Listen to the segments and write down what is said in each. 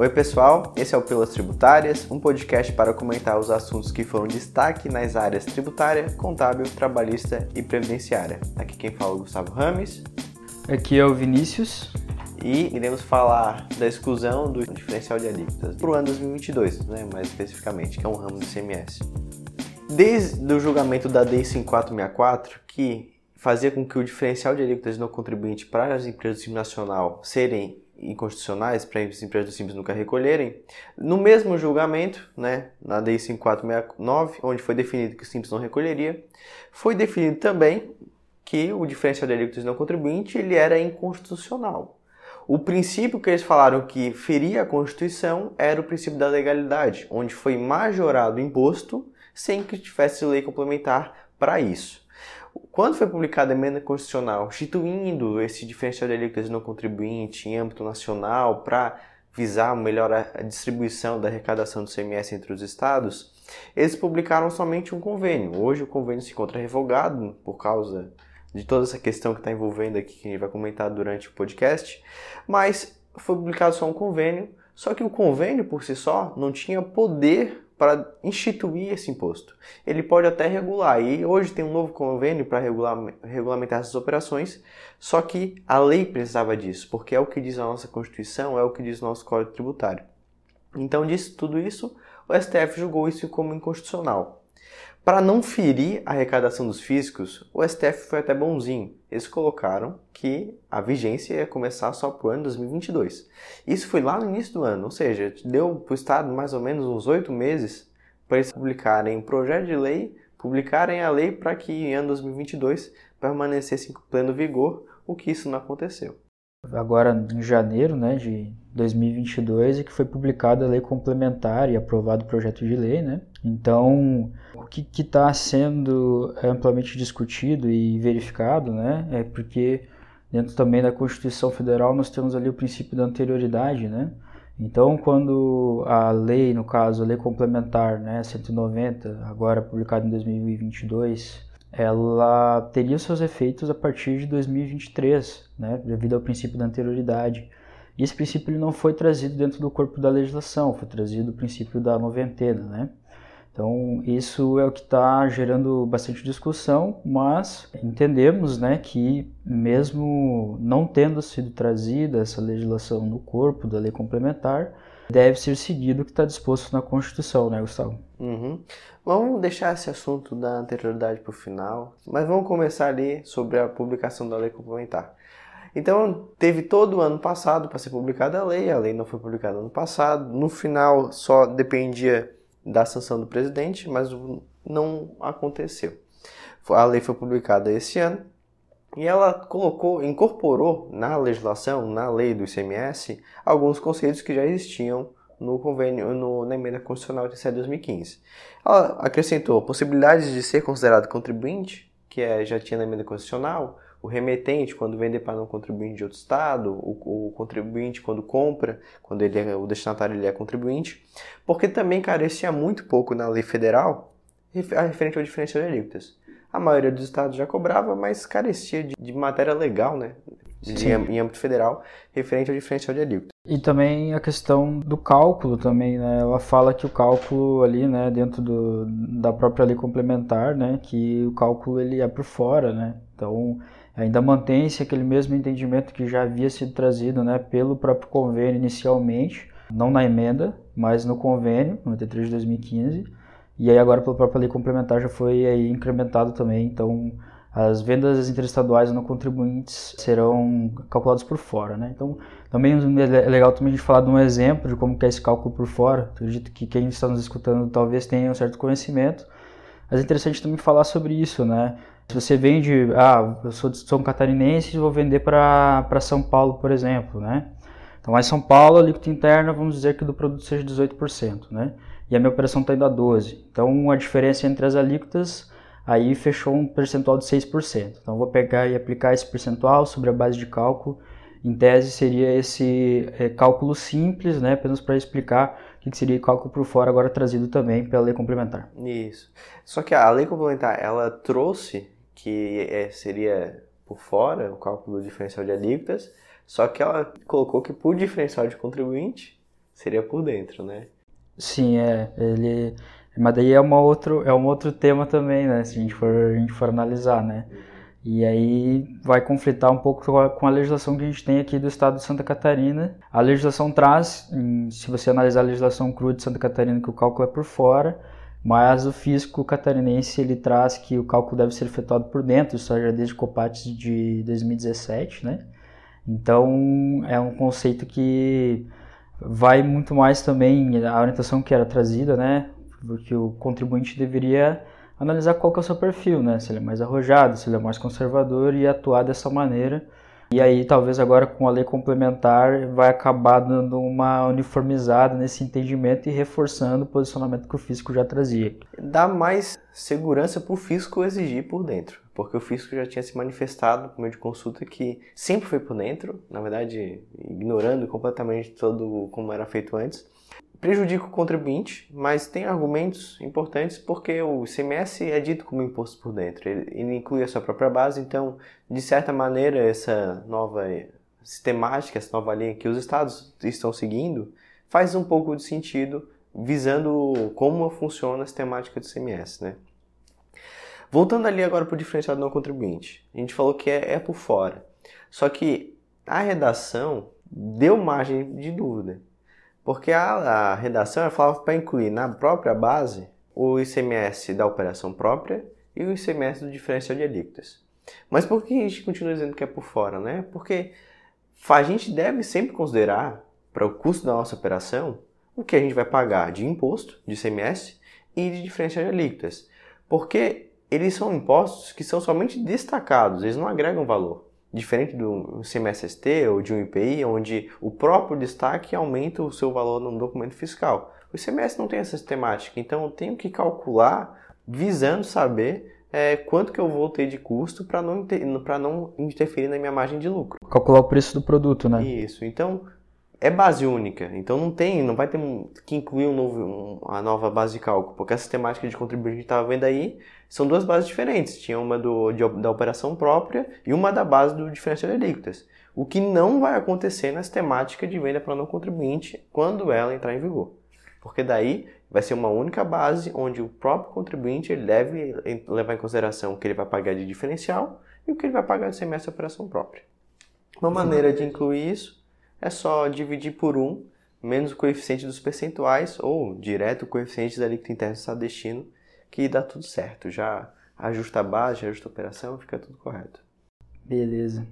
Oi, pessoal, esse é o Pílulas Tributárias, um podcast para comentar os assuntos que foram destaque nas áreas tributária, contábil, trabalhista e previdenciária. Aqui quem fala é o Gustavo Rames. Aqui é o Vinícius. E iremos falar da exclusão do diferencial de alíquotas para o ano 2022, né, mais especificamente, que é um ramo do ICMS. Desde o julgamento da DEI 5464, que fazia com que o diferencial de alíquotas não contribuinte para as empresas do Nacional serem inconstitucionais para as empresas do Simples nunca recolherem, no mesmo julgamento, né, na DEI 5469, onde foi definido que o Simples não recolheria, foi definido também que o diferencial de alíquotas não contribuinte ele era inconstitucional. O princípio que eles falaram que feria a Constituição era o princípio da legalidade, onde foi majorado o imposto sem que tivesse lei complementar para isso. Quando foi publicada a emenda constitucional instituindo esse diferencial de alíquotas não contribuinte em âmbito nacional para visar melhor a distribuição da arrecadação do CMS entre os estados, eles publicaram somente um convênio. Hoje o convênio se encontra revogado por causa de toda essa questão que está envolvendo aqui, que a gente vai comentar durante o podcast, mas foi publicado só um convênio, só que o convênio por si só não tinha poder para instituir esse imposto. Ele pode até regular, e hoje tem um novo convênio para regular, regulamentar essas operações, só que a lei precisava disso, porque é o que diz a nossa Constituição, é o que diz o nosso Código Tributário. Então, disso tudo isso, o STF julgou isso como inconstitucional. Para não ferir a arrecadação dos físicos, o STF foi até bonzinho. Eles colocaram que a vigência ia começar só para o ano 2022. Isso foi lá no início do ano, ou seja, deu para o Estado mais ou menos uns oito meses para eles publicarem um projeto de lei, publicarem a lei para que em ano 2022 permanecesse em pleno vigor, o que isso não aconteceu agora em janeiro né, de 2022 e que foi publicada a lei complementar e aprovado o projeto de lei. Né? Então, o que está sendo amplamente discutido e verificado né, é porque dentro também da Constituição Federal nós temos ali o princípio da anterioridade, né? Então, quando a lei, no caso, a lei complementar, né, 190, agora publicada em 2022, ela teria seus efeitos a partir de 2023, né, devido ao princípio da anterioridade. E esse princípio ele não foi trazido dentro do corpo da legislação, foi trazido o princípio da noventena, né? Então, isso é o que está gerando bastante discussão, mas entendemos né, que, mesmo não tendo sido trazida essa legislação no corpo da lei complementar, deve ser seguido o que está disposto na Constituição, né, Gustavo? Uhum. Vamos deixar esse assunto da anterioridade para o final, mas vamos começar ali sobre a publicação da lei complementar. Então, teve todo o ano passado para ser publicada a lei, a lei não foi publicada no ano passado, no final só dependia da sanção do presidente, mas não aconteceu. A lei foi publicada esse ano e ela colocou, incorporou na legislação, na lei do ICMS, alguns conceitos que já existiam no convênio, no, na emenda constitucional de 2015. Ela acrescentou possibilidades de ser considerado contribuinte, que é, já tinha na emenda constitucional, o remetente quando vende para um contribuinte de outro estado, o, o, contribuinte quando compra, quando ele é, o destinatário ele é contribuinte, porque também carecia muito pouco na lei federal referente ao diferencial de alíquotas. A maioria dos estados já cobrava, mas carecia de, de matéria legal, né? De, em âmbito federal, referente ao diferencial de alíquota. E também a questão do cálculo também, né? Ela fala que o cálculo ali, né, dentro do, da própria lei complementar, né, que o cálculo ele é por fora, né? Então, ainda mantém-se aquele mesmo entendimento que já havia sido trazido, né, pelo próprio convênio inicialmente, não na emenda, mas no convênio, 93 de 2015, e aí agora pela própria lei complementar já foi aí incrementado também, então as vendas interestaduais não contribuintes serão calculadas por fora, né? Então, também é legal também a gente falar de um exemplo de como é esse cálculo por fora. acredito que quem está nos escutando talvez tenha um certo conhecimento, mas é interessante também falar sobre isso, né? Se você vende, ah, eu sou de São Catarinense e vou vender para São Paulo, por exemplo, né? Então, lá em São Paulo, a alíquota interna, vamos dizer que do produto seja 18%, né? e a minha operação está indo a 12. Então a diferença entre as alíquotas aí fechou um percentual de 6%. Então vou pegar e aplicar esse percentual sobre a base de cálculo. Em tese seria esse é, cálculo simples, né, apenas para explicar o que seria cálculo por fora, agora trazido também pela lei complementar. Isso. Só que a lei complementar, ela trouxe que é, seria por fora o cálculo diferencial de alíquotas, só que ela colocou que por diferencial de contribuinte seria por dentro, né? Sim, é. Ele, mas daí é uma outro, é um outro tema também, né? Se a gente for, a gente for analisar, né? E aí vai conflitar um pouco com a legislação que a gente tem aqui do estado de Santa Catarina. A legislação traz, se você analisar a legislação crua de Santa Catarina, que o cálculo é por fora, mas o fisco catarinense ele traz que o cálculo deve ser efetuado por dentro, isso já desde Copates de 2017, né? Então é um conceito que vai muito mais também a orientação que era trazida, né? Porque o contribuinte deveria analisar qual que é o seu perfil, né? Se ele é mais arrojado, se ele é mais conservador e atuar dessa maneira. E aí, talvez agora com a lei complementar, vai acabar dando uma uniformizada nesse entendimento e reforçando o posicionamento que o fisco já trazia. Dá mais segurança para o fisco exigir por dentro, porque o fisco já tinha se manifestado por meio de consulta que sempre foi por dentro, na verdade, ignorando completamente todo como era feito antes prejudica o contribuinte, mas tem argumentos importantes porque o ICMS é dito como imposto por dentro. Ele, inclui a sua própria base, então, de certa maneira, essa nova sistemática, essa nova linha que os estados estão seguindo, faz um pouco de sentido visando como funciona a sistemática do ICMS, né? Voltando ali agora para o diferencial do não contribuinte. A gente falou que é, é por fora. Só que a redação deu margem de dúvida. Porque a, a redação falava para incluir na própria base o ICMS da operação própria e o ICMS do diferencial de alíquotas. Mas por que a gente continua dizendo que é por fora, né? Porque a gente deve sempre considerar para o custo da nossa operação o que a gente vai pagar de imposto, de ICMS e de diferencial de alíquotas. Porque eles são impostos que são somente destacados, eles não agregam valor diferente do CMSST ou de um IPI, onde o próprio destaque aumenta o seu valor no documento fiscal. O ICMS não tem essa sistemática, então eu tenho que calcular visando saber é, quanto que eu vou ter de custo para não, não interferir na minha margem de lucro. Calcular o preço do produto, né? Isso. Então, é base única, então não tem, não vai ter que incluir um novo, um, a nova base de cálculo, porque a sistemática de contribuinte que estava vendo aí são duas bases diferentes. Tinha uma do, de, da operação própria e uma da base do diferencial de alíquotas. O que não vai acontecer na sistemática de venda para não contribuinte quando ela entrar em vigor. Porque daí vai ser uma única base onde o próprio contribuinte ele deve levar em consideração o que ele vai pagar de diferencial e o que ele vai pagar de semestre de operação própria. Uma maneira de incluir isso é só dividir por 1 menos o coeficiente dos percentuais ou direto o coeficiente da alíquota interna do estado de destino, que dá tudo certo. Já ajusta a base, ajusta a operação, fica tudo correto. Beleza.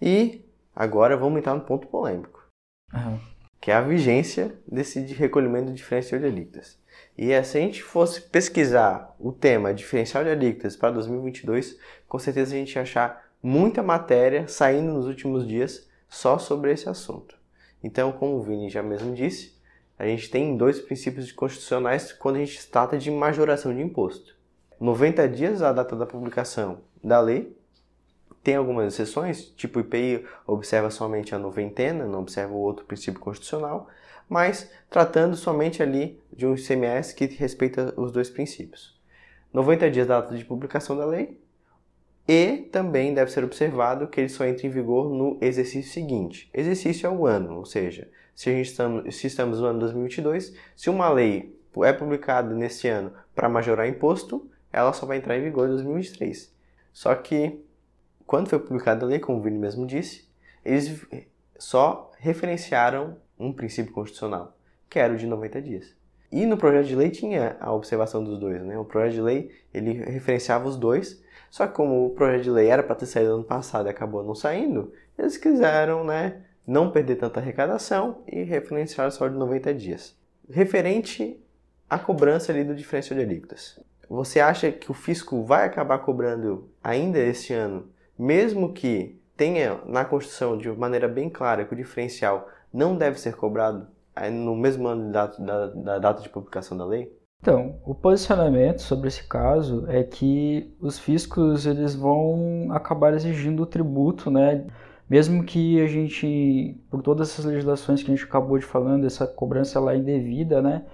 E agora vamos entrar no ponto polêmico, uhum. que é a vigência desse recolhimento de diferencial de alíquotas. E é, se a gente fosse pesquisar o tema diferencial de alíquotas para 2022, com certeza a gente ia achar muita matéria saindo nos últimos dias só sobre esse assunto. Então, como o Vini já mesmo disse, a gente tem dois princípios constitucionais quando a gente trata de majoração de imposto. 90 dias a data da publicação da lei. Tem algumas exceções, tipo o IPI observa somente a noventena, não observa o outro princípio constitucional, mas tratando somente ali de um ICMS que respeita os dois princípios. 90 dias da data de publicação da lei, e também deve ser observado que ele só entra em vigor no exercício seguinte. Exercício é o ano, ou seja, se, estamos, se estamos no ano 2022, se uma lei é publicada nesse ano para majorar imposto, ela só vai entrar em vigor em 2023. Só que, quando foi publicada a lei, como o Vini mesmo disse, eles só referenciaram um princípio constitucional, que era o de 90 dias. E no projeto de lei tinha a observação dos dois, né? O projeto de lei, ele referenciava os dois, só que como o projeto de lei era para ter saído ano passado e acabou não saindo, eles quiseram, né, não perder tanta arrecadação e referenciar só de 90 dias. Referente à cobrança ali do diferencial de alíquotas. Você acha que o fisco vai acabar cobrando ainda este ano, mesmo que tenha na Constituição de maneira bem clara que o diferencial não deve ser cobrado no mesmo ano da, da, da data de publicação da lei? Então, o posicionamento sobre esse caso é que os fiscos eles vão acabar exigindo o tributo, né? Mesmo que a gente, por todas essas legislações que a gente acabou de falando, essa cobrança lá indevida, né?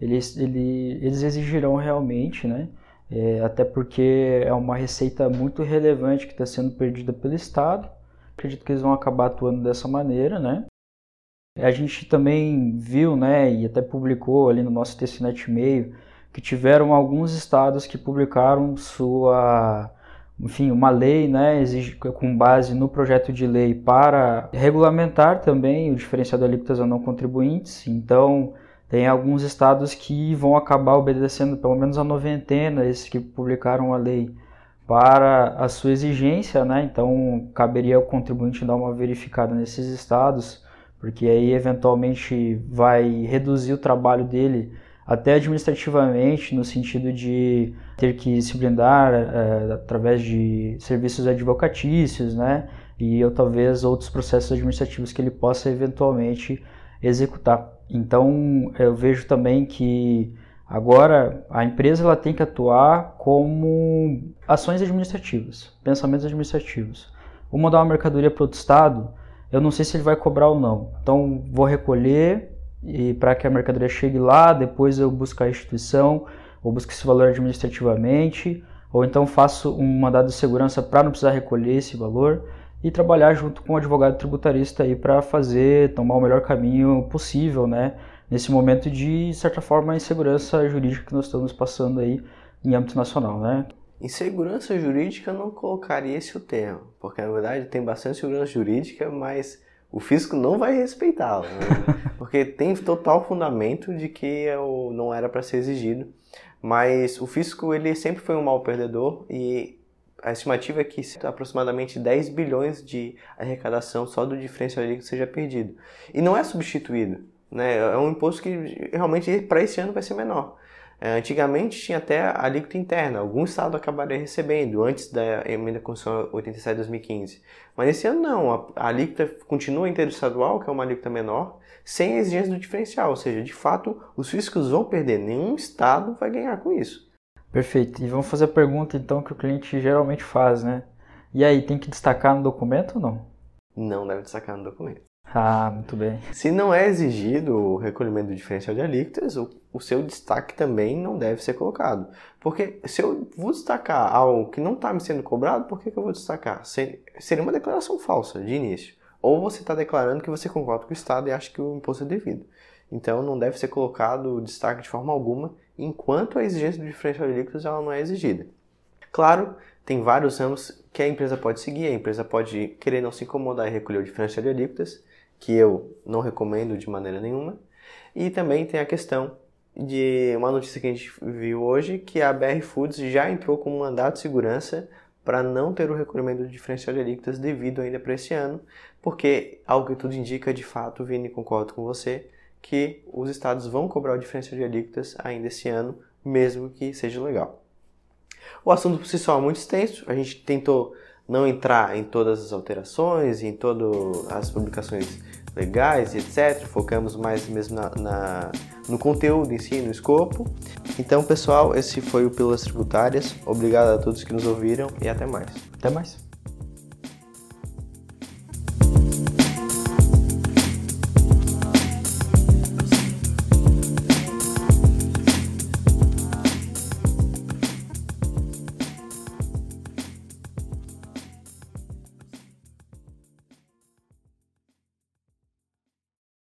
Eles, ele, eles exigirão realmente, né? É, até porque é uma receita muito relevante que está sendo perdida pelo Estado. Acredito que eles vão acabar atuando dessa maneira, né? A gente também viu, né, e até publicou ali no nosso TCNet e-mail, que tiveram alguns estados que publicaram sua, enfim, uma lei, né, com base no projeto de lei para regulamentar também o diferencial de alíquotas a não contribuintes. Então, tem alguns estados que vão acabar obedecendo pelo menos a noventena, esses que publicaram a lei para a sua exigência, né? Então caberia ao contribuinte dar uma verificada nesses estados, porque aí eventualmente vai reduzir o trabalho dele até administrativamente, no sentido de ter que se blindar é, através de serviços advocatícios, né? E ou talvez outros processos administrativos que ele possa eventualmente executar. Então eu vejo também que agora a empresa ela tem que atuar como ações administrativas, pensamentos administrativos. Vou mandar uma mercadoria para outro estado, eu não sei se ele vai cobrar ou não. Então vou recolher e para que a mercadoria chegue lá, depois eu busco a instituição, ou busco esse valor administrativamente, ou então faço um mandado de segurança para não precisar recolher esse valor e trabalhar junto com o advogado tributarista aí para fazer, tomar o melhor caminho possível, né? Nesse momento de certa forma insegurança jurídica que nós estamos passando aí em âmbito nacional, né? Insegurança jurídica eu não colocaria esse o termo, porque na verdade tem bastante segurança jurídica, mas o fisco não vai respeitá-la, né? porque tem total fundamento de que eu não era para ser exigido, mas o fisco ele sempre foi um mal perdedor e a estimativa é que aproximadamente 10 bilhões de arrecadação só do diferencial líquido seja perdido. E não é substituído. Né? É um imposto que realmente para esse ano vai ser menor. É, antigamente tinha até a alíquota interna, algum estado acabaria recebendo antes da emenda Constitucional 87 de 2015. Mas esse ano não, a alíquota continua interestadual, que é uma alíquota menor, sem a exigência do diferencial, ou seja, de fato os fiscos vão perder, nenhum estado vai ganhar com isso. Perfeito. E vamos fazer a pergunta então que o cliente geralmente faz, né? E aí, tem que destacar no documento ou não? Não deve destacar no documento. Ah, muito bem. Se não é exigido o recolhimento do diferencial de alíquotas, o, o seu destaque também não deve ser colocado. Porque se eu vou destacar algo que não está me sendo cobrado, por que, que eu vou destacar? Seria uma declaração falsa de início. Ou você está declarando que você concorda com o Estado e acha que o imposto é devido. Então não deve ser colocado destaque de forma alguma enquanto a exigência do diferencial de alíquotas ela não é exigida. Claro, tem vários ramos que a empresa pode seguir, a empresa pode querer não se incomodar e recolher o diferencial de alíquotas, que eu não recomendo de maneira nenhuma. E também tem a questão de uma notícia que a gente viu hoje, que a BR Foods já entrou com um mandato de segurança para não ter o recolhimento do diferencial de alíquotas devido ainda para esse ano, porque algo que tudo indica, de fato, Vini, concordo com você, que os estados vão cobrar o diferencial de alíquotas ainda esse ano, mesmo que seja legal. O assunto por si só é muito extenso, a gente tentou não entrar em todas as alterações, em todas as publicações legais etc. Focamos mais mesmo na, na, no conteúdo em si, no escopo. Então, pessoal, esse foi o Pílulas Tributárias. Obrigado a todos que nos ouviram e até mais. Até mais.